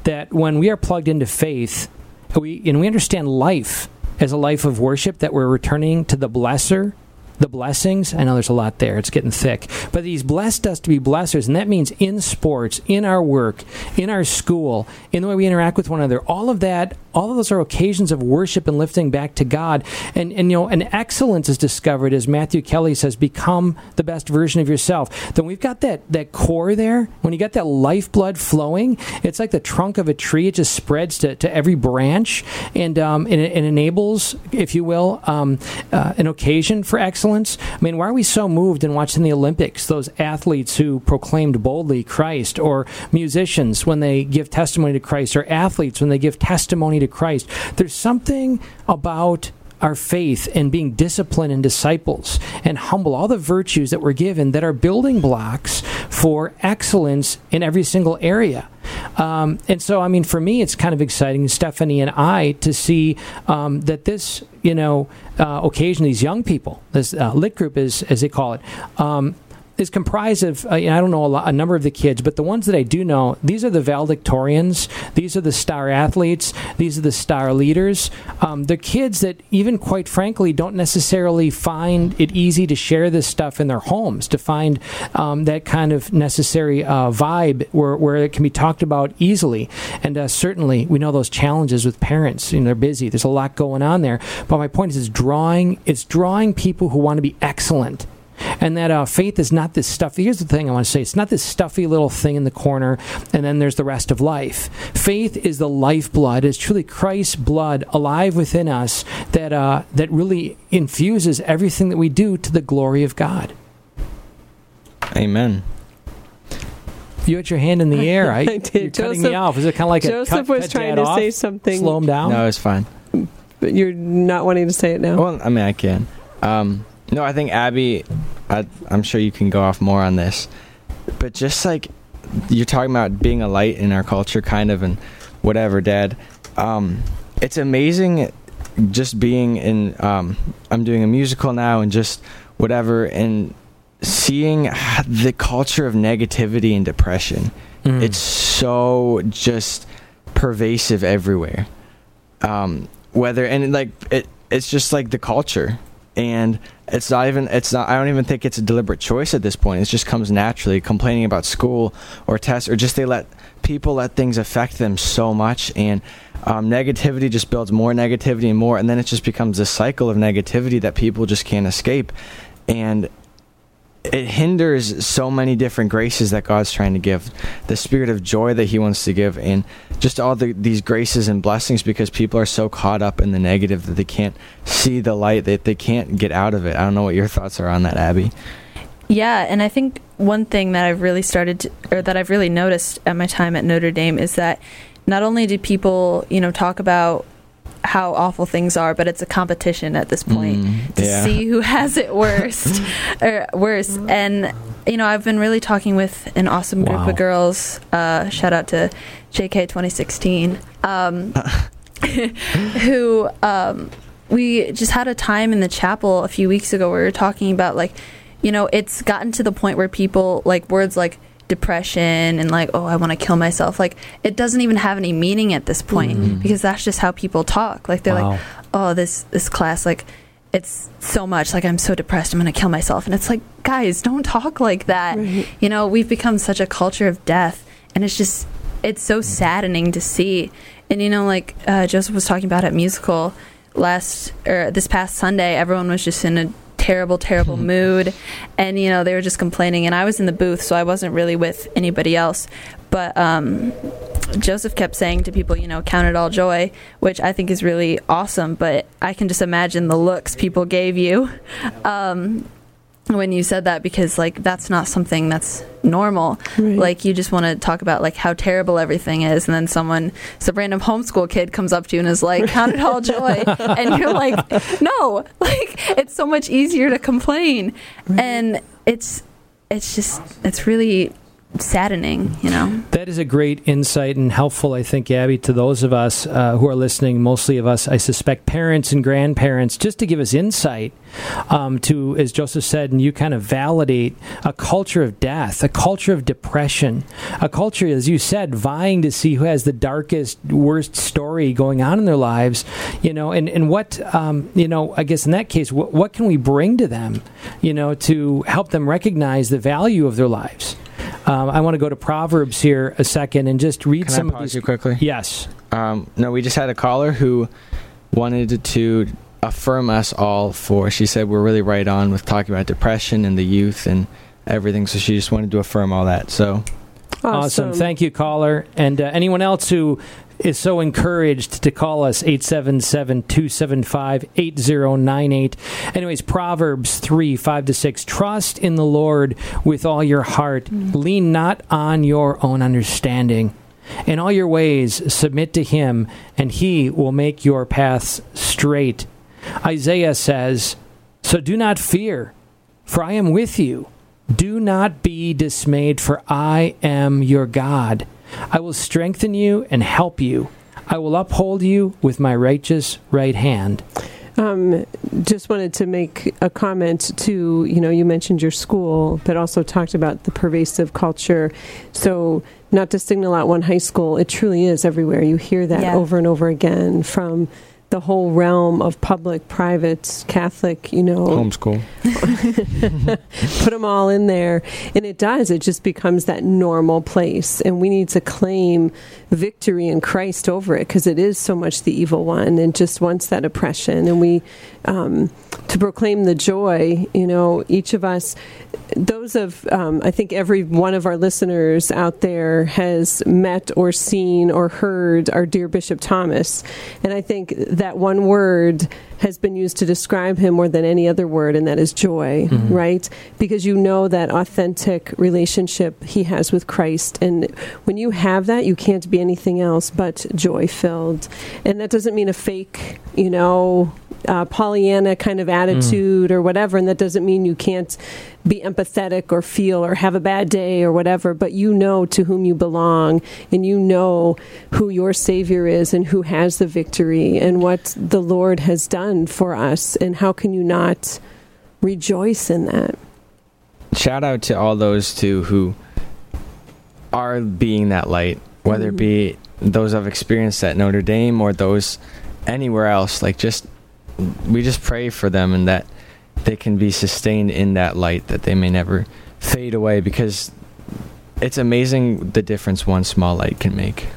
that when we are plugged into faith, we and we understand life as a life of worship, that we're returning to the blesser the blessings. I know there's a lot there. It's getting thick. But He's blessed us to be blessers, and that means in sports, in our work, in our school, in the way we interact with one another. All of that, all of those are occasions of worship and lifting back to God. And, and you know, an excellence is discovered, as Matthew Kelly says, become the best version of yourself. Then we've got that, that core there. When you got that lifeblood flowing, it's like the trunk of a tree. It just spreads to, to every branch and, um, and it, enables, if you will, um, uh, an occasion for excellence excellence? I mean, why are we so moved in watching the Olympics, those athletes who proclaimed boldly Christ, or musicians when they give testimony to Christ, or athletes when they give testimony to Christ? There's something about our faith and being disciplined and disciples and humble, all the virtues that we're given that are building blocks for excellence in every single area. Um, and so, I mean, for me, it's kind of exciting, Stephanie and I, to see um, that this, you know, uh, occasion, these young people, this uh, lit group, is as they call it, um, is comprised of uh, I don't know a, lot, a, number of the kids, but the ones that I do know, these are the valedictorians, these are the star athletes, these are the star leaders. Um, they're kids that even quite frankly don't necessarily find it easy to share this stuff in their homes, to find um, that kind of necessary uh, vibe where, where it can be talked about easily. And uh, certainly we know those challenges with parents. You know, they're busy. There's a lot going on there. But my point is, it's drawing it's drawing people who want to be excellent and that uh, faith is not this stuffy. Here's the thing I want to say: it's not this stuffy little thing in the corner, and then there's the rest of life. Faith is the lifeblood. It's truly Christ's blood alive within us that uh, that really infuses everything that we do to the glory of God. Amen. You had your hand in the air. I, I did. You're cutting me off. Is it kind of like Joseph a cut, was cut trying to off? say something. Slow him down. No, it's fine. But you're not wanting to say it now. Well, I mean, I can. Um, no, I think Abby. I, I'm sure you can go off more on this, but just like you're talking about being a light in our culture, kind of, and whatever, Dad. Um, it's amazing, just being in. Um, I'm doing a musical now, and just whatever, and seeing the culture of negativity and depression. Mm. It's so just pervasive everywhere. Um, whether and like it, it's just like the culture and it's not even it's not i don't even think it's a deliberate choice at this point. It just comes naturally. Complaining about school or tests or just they let people let things affect them so much. And um, negativity just builds more negativity and more. And then it just becomes a cycle of negativity that people just can't escape. And it hinders so many different graces that God's trying to give, the spirit of joy that He wants to give, and just all the, these graces and blessings because people are so caught up in the negative that they can't see the light, that they can't get out of it. I don't know what your thoughts are on that, Abby. Yeah, and I think one thing that I've really started to, or that I've really noticed at my time at Notre Dame is that not only do people, you know, talk about how awful things are, but it's a competition at this point Mm, to yeah. see who has it worst or worse. And you know, I've been really talking with an awesome group Wow. of girls. Uh, shout out to JK 2016, um, who um, we just had a time in the chapel a few weeks ago where we were talking about like, you know, it's gotten to the point where people like words like depression and like oh i want to kill myself like it doesn't even have any meaning at this point Mhm. because that's just how people talk like they're Wow. like oh this this class like it's so much like i'm so depressed i'm gonna kill myself and it's like guys don't talk like that Right. you know we've become such a culture of death and it's just it's so saddening to see and you know like uh, joseph was talking about at musical last or this past sunday everyone was just in a terrible, terrible mood. And, you know, they were just complaining. And I was in the booth, so I wasn't really with anybody else. But um, Joseph kept saying to people, you know, count it all joy, which I think is really awesome. But I can just imagine the looks people gave you. Um, when you said that because like that's not something that's normal. Right. like you just want to talk about like how terrible everything is and then someone some random homeschool kid comes up to you and is like count it all joy? And you're like no like it's so much easier to complain. And it's it's just it's really saddening you know That is a great insight and helpful, I think, Abby, to those of us uh, who are listening, mostly of us, I suspect, parents and grandparents, just to give us insight um, to, as Joseph said, and you kind of validate a culture of death, a culture of depression, a culture, as you said, vying to see who has the darkest, worst story going on in their lives, you know, and, and what, um, you know, I guess in that case, what, what can we bring to them, you know, to help them recognize the value of their lives? Um, I want to go to Proverbs here a second and just read Can I some of pause these. you quickly? Yes. Um, no, we just had a caller who wanted to affirm us all for. She said we're really right on with talking about depression and the youth and everything. So she just wanted to affirm all that. So Awesome. Thank you, caller. And uh, anyone else who is so encouraged to call us 877-275-8098. Anyways, Proverbs 3, 5 to 6. Trust in the Lord with all your heart. Mm. Lean not on your own understanding. In all your ways submit to him, and he will make your paths straight. Isaiah says, So do not fear, for I am with you. Do not be dismayed, for I am your God. I will strengthen you and help you. I will uphold you with my righteous right hand. Um, just wanted to make a comment to, you know, you mentioned your school, but also talked about the pervasive culture. So, not to signal out one high school, it truly is everywhere. You hear that Yeah. over and over again from the whole realm of public, private, Catholic, you know, homeschool. put them all in there and it does it just becomes that normal place and we need to claim victory in christ over it because it is so much the evil one and just wants that oppression and we um, to proclaim the joy you know each of us those of um, i think every one of our listeners out there has met or seen or heard our dear bishop thomas and i think that one word has been used to describe him more than any other word, and that is joy, mm-hmm. right? Because you know that authentic relationship he has with Christ. And when you have that, you can't be anything else but joy filled. And that doesn't mean a fake, you know, uh, Pollyanna kind of attitude or whatever. And that doesn't mean you can't be empathetic or feel or have a bad day or whatever, but you know to whom you belong and you know who your Savior is and who has the victory and what the Lord has done for us. And how can you not rejoice in that? Shout out to all those too who are being that light, whether it be those I've experienced at Notre Dame or those anywhere else. Like just we just pray for them and that they can be sustained in that light, that they may never fade away because it's amazing the difference one small light can make.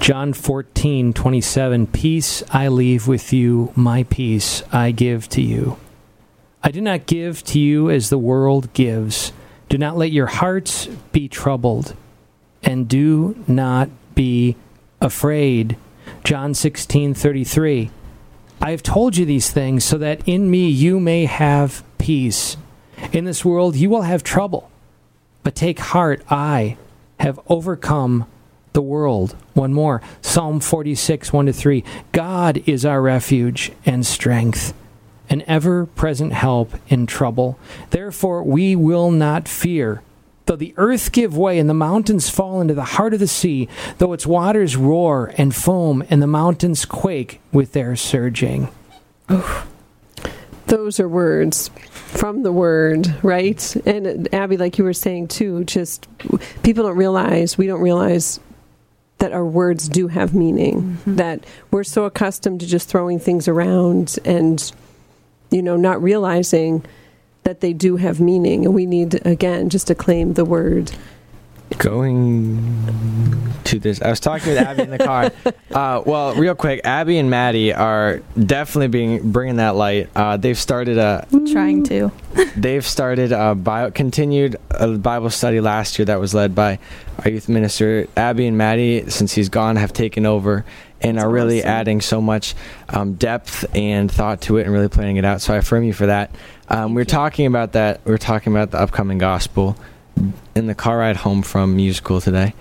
John 14, 27. Peace I leave with you, my peace I give to you. I do not give to you as the world gives. Do not let your hearts be troubled, and do not be afraid. John 16, 33. I have told you these things so that in me you may have peace. In this world you will have trouble, but take heart, I have overcome the world. One more Psalm 46, 1 to 3. God is our refuge and strength, an ever present help in trouble. Therefore, we will not fear. Though the earth give way and the mountains fall into the heart of the sea, though its waters roar and foam and the mountains quake with their surging. Those are words from the word, right? And Abby, like you were saying too, just people don't realize, we don't realize that our words do have meaning, mm-hmm. that we're so accustomed to just throwing things around and, you know, not realizing that they do have meaning. And we need, again, just to claim the word going to this. I was talking with Abby in the car. Uh, well, real quick, Abby and Maddie are definitely being bringing that light. Uh, they've started a Trying to. they've started a bio, continued a Bible study last year that was led by our youth minister Abby and Maddie. Since he's gone, have taken over and That's are really awesome. adding so much um, depth and thought to it and really planning it out. So I affirm you for that. Um, we were talking about that. We were talking about the upcoming gospel in the car ride home from music school today,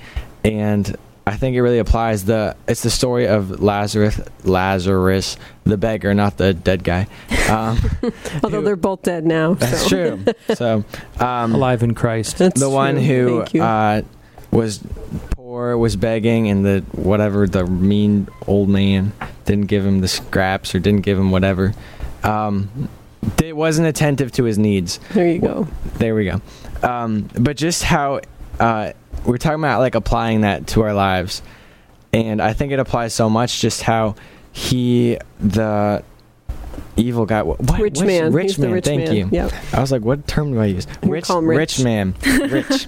and I think it really applies. The it's the story of Lazarus, Lazarus, the beggar, not the dead guy. Um, Although who- they're both dead now. that's so. true. So um, Alive in Christ. That's the one who uh, was poor was begging, and the whatever the mean old man didn't give him the scraps or didn't give him whatever. Um, it wasn't attentive to his needs. there you go. There we go. Um, but just how uh, we're talking about like applying that to our lives, and I think it applies so much. Just how he the evil guy, what, Rich man. rich He's man. rich thank man. you. Yep. I was like, what term do I use? Rich, him rich. man, rich.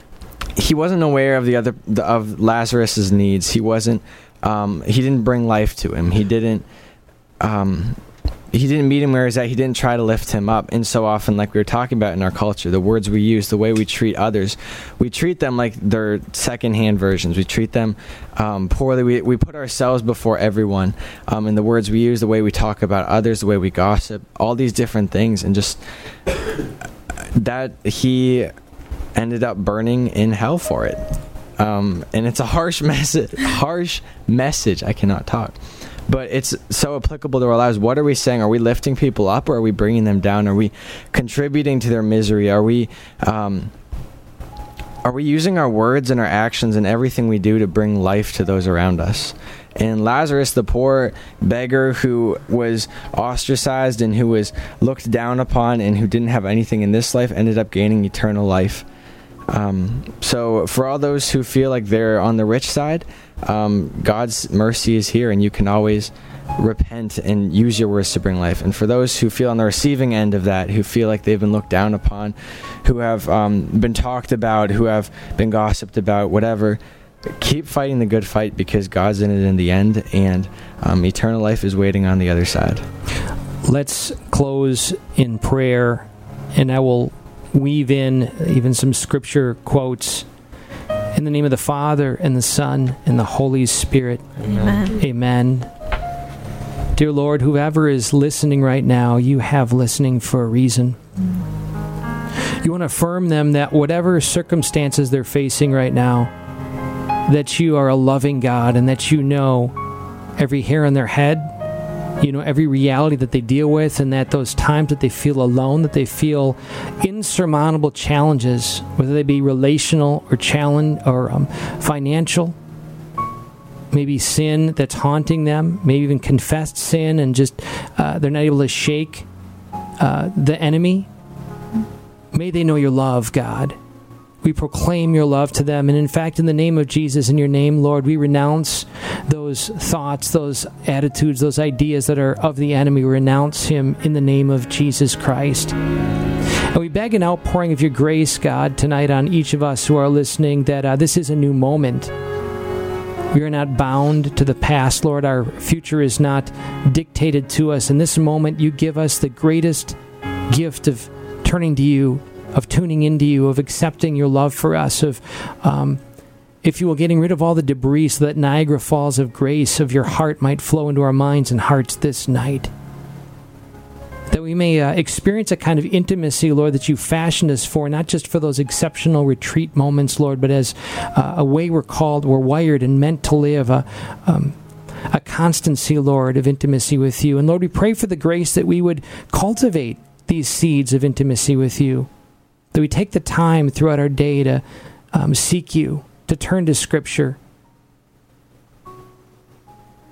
he wasn't aware of the other the, of Lazarus's needs. He wasn't. Um, he didn't bring life to him. He didn't. Um, he didn't meet him where he's at. He didn't try to lift him up. And so often, like we were talking about in our culture, the words we use, the way we treat others, we treat them like they're secondhand versions. We treat them um, poorly. We, we put ourselves before everyone. Um, and the words we use, the way we talk about others, the way we gossip, all these different things. And just that he ended up burning in hell for it. Um, and it's a harsh message. Harsh message. I cannot talk, but it's so applicable to our lives. What are we saying? Are we lifting people up, or are we bringing them down? Are we contributing to their misery? Are we um, are we using our words and our actions and everything we do to bring life to those around us? And Lazarus, the poor beggar who was ostracized and who was looked down upon and who didn't have anything in this life, ended up gaining eternal life. Um, so, for all those who feel like they're on the rich side, um, God's mercy is here, and you can always repent and use your words to bring life. And for those who feel on the receiving end of that, who feel like they've been looked down upon, who have um, been talked about, who have been gossiped about, whatever, keep fighting the good fight because God's in it in the end, and um, eternal life is waiting on the other side. Let's close in prayer, and I will weave in even some scripture quotes. In the name of the Father, and the Son, and the Holy Spirit. Amen. Amen. Dear Lord, whoever is listening right now, you have listening for a reason. You want to affirm them that whatever circumstances they're facing right now, that you are a loving God and that you know every hair on their head, you know every reality that they deal with, and that those times that they feel alone, that they feel insurmountable challenges, whether they be relational or challenge or um, financial, maybe sin that's haunting them, maybe even confessed sin, and just uh, they're not able to shake uh, the enemy. May they know your love, God. We proclaim your love to them. And in fact, in the name of Jesus, in your name, Lord, we renounce those thoughts, those attitudes, those ideas that are of the enemy. We renounce him in the name of Jesus Christ. And we beg an outpouring of your grace, God, tonight on each of us who are listening that uh, this is a new moment. We are not bound to the past, Lord. Our future is not dictated to us. In this moment, you give us the greatest gift of turning to you, of tuning into you, of accepting your love for us, of, um, if you will, getting rid of all the debris so that Niagara Falls of grace of your heart might flow into our minds and hearts this night. That we may uh, experience a kind of intimacy, Lord, that you fashioned us for, not just for those exceptional retreat moments, Lord, but as uh, a way we're called, we're wired and meant to live, a, um, a constancy, Lord, of intimacy with you. And Lord, we pray for the grace that we would cultivate these seeds of intimacy with you, that we take the time throughout our day to um, seek you, to turn to Scripture,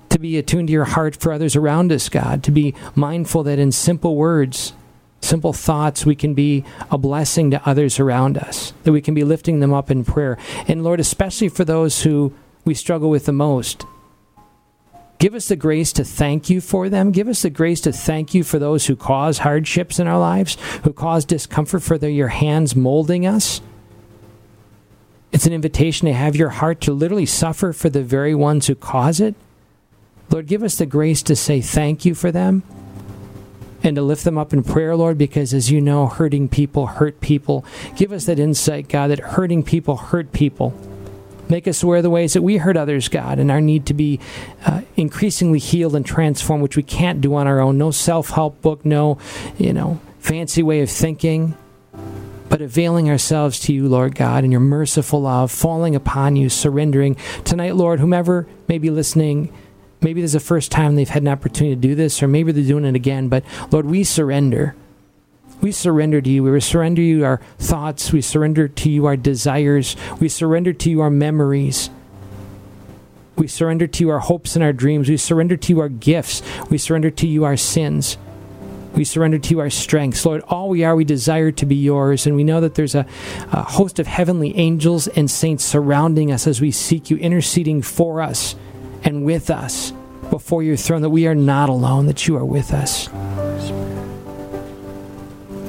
to be attuned to your heart for others around us, God, to be mindful that in simple words, simple thoughts, we can be a blessing to others around us, that we can be lifting them up in prayer. And Lord, especially for those who we struggle with the most, Give us the grace to thank you for them. Give us the grace to thank you for those who cause hardships in our lives, who cause discomfort for their, your hands molding us. It's It's an invitation to have your heart to literally suffer for the very ones who cause it. Lord, give us the grace to say thank you for them and to lift them up in prayer, Lord, because as you know, hurting people hurt people. Give us that insight, God, that hurting people hurt people. Make us aware of the ways that we hurt others, God, and our need to be uh, increasingly healed and transformed, which we can't do on our own. No self help book, no, you know, fancy way of thinking, but availing ourselves to you, Lord God, and your merciful love, falling upon you, surrendering. Tonight, Lord, whomever may be listening, maybe this is the first time they've had an opportunity to do this, or maybe they're doing it again, but Lord, we surrender. We surrender to you. We surrender to you our thoughts. We surrender to you our desires. We surrender to you our memories. We surrender to you our hopes and our dreams. We surrender to you our gifts. We surrender to you our sins. We surrender to you our strengths. Lord, all we are, we desire to be yours. And we know that there's a, a host of heavenly angels and saints surrounding us as we seek you, interceding for us and with us before your throne, that we are not alone, that you are with us.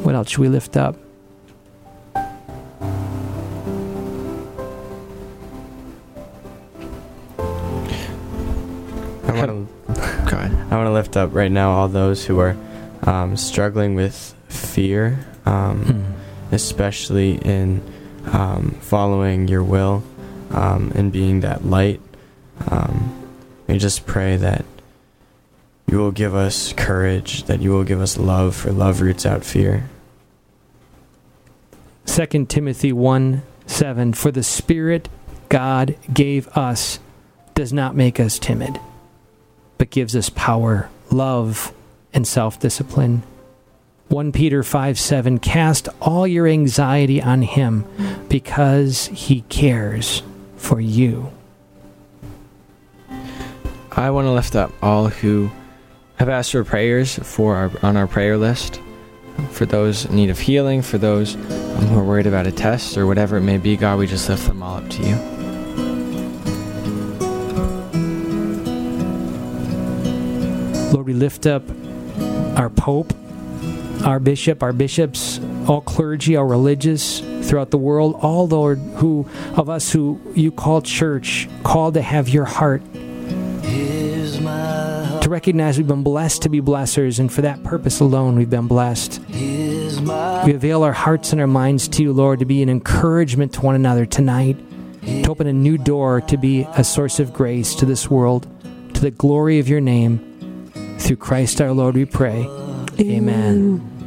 What else should we lift up? I want to. I want to lift up right now all those who are um, struggling with fear, um, Hmm. especially in um, following your will um, and being that light. Um, we just pray that you will give us courage, that you will give us love, for love roots out fear. 2 Timothy 1 7 For the Spirit God gave us does not make us timid, but gives us power, love, and self discipline. 1 Peter 5 7 Cast all your anxiety on Him because He cares for you. I want to lift up all who have asked for prayers for our, on our prayer list. For those in need of healing, for those um, who are worried about a test or whatever it may be, God, we just lift them all up to you. Lord, we lift up our Pope, our Bishop, our bishops, all clergy, all religious throughout the world, all Lord who of us who you call church, called to have your heart. Recognize we've been blessed to be blessers, and for that purpose alone we've been blessed. We avail our hearts and our minds to you, Lord, to be an encouragement to one another tonight, to open a new door to be a source of grace to this world, to the glory of your name. Through Christ our Lord we pray. Amen.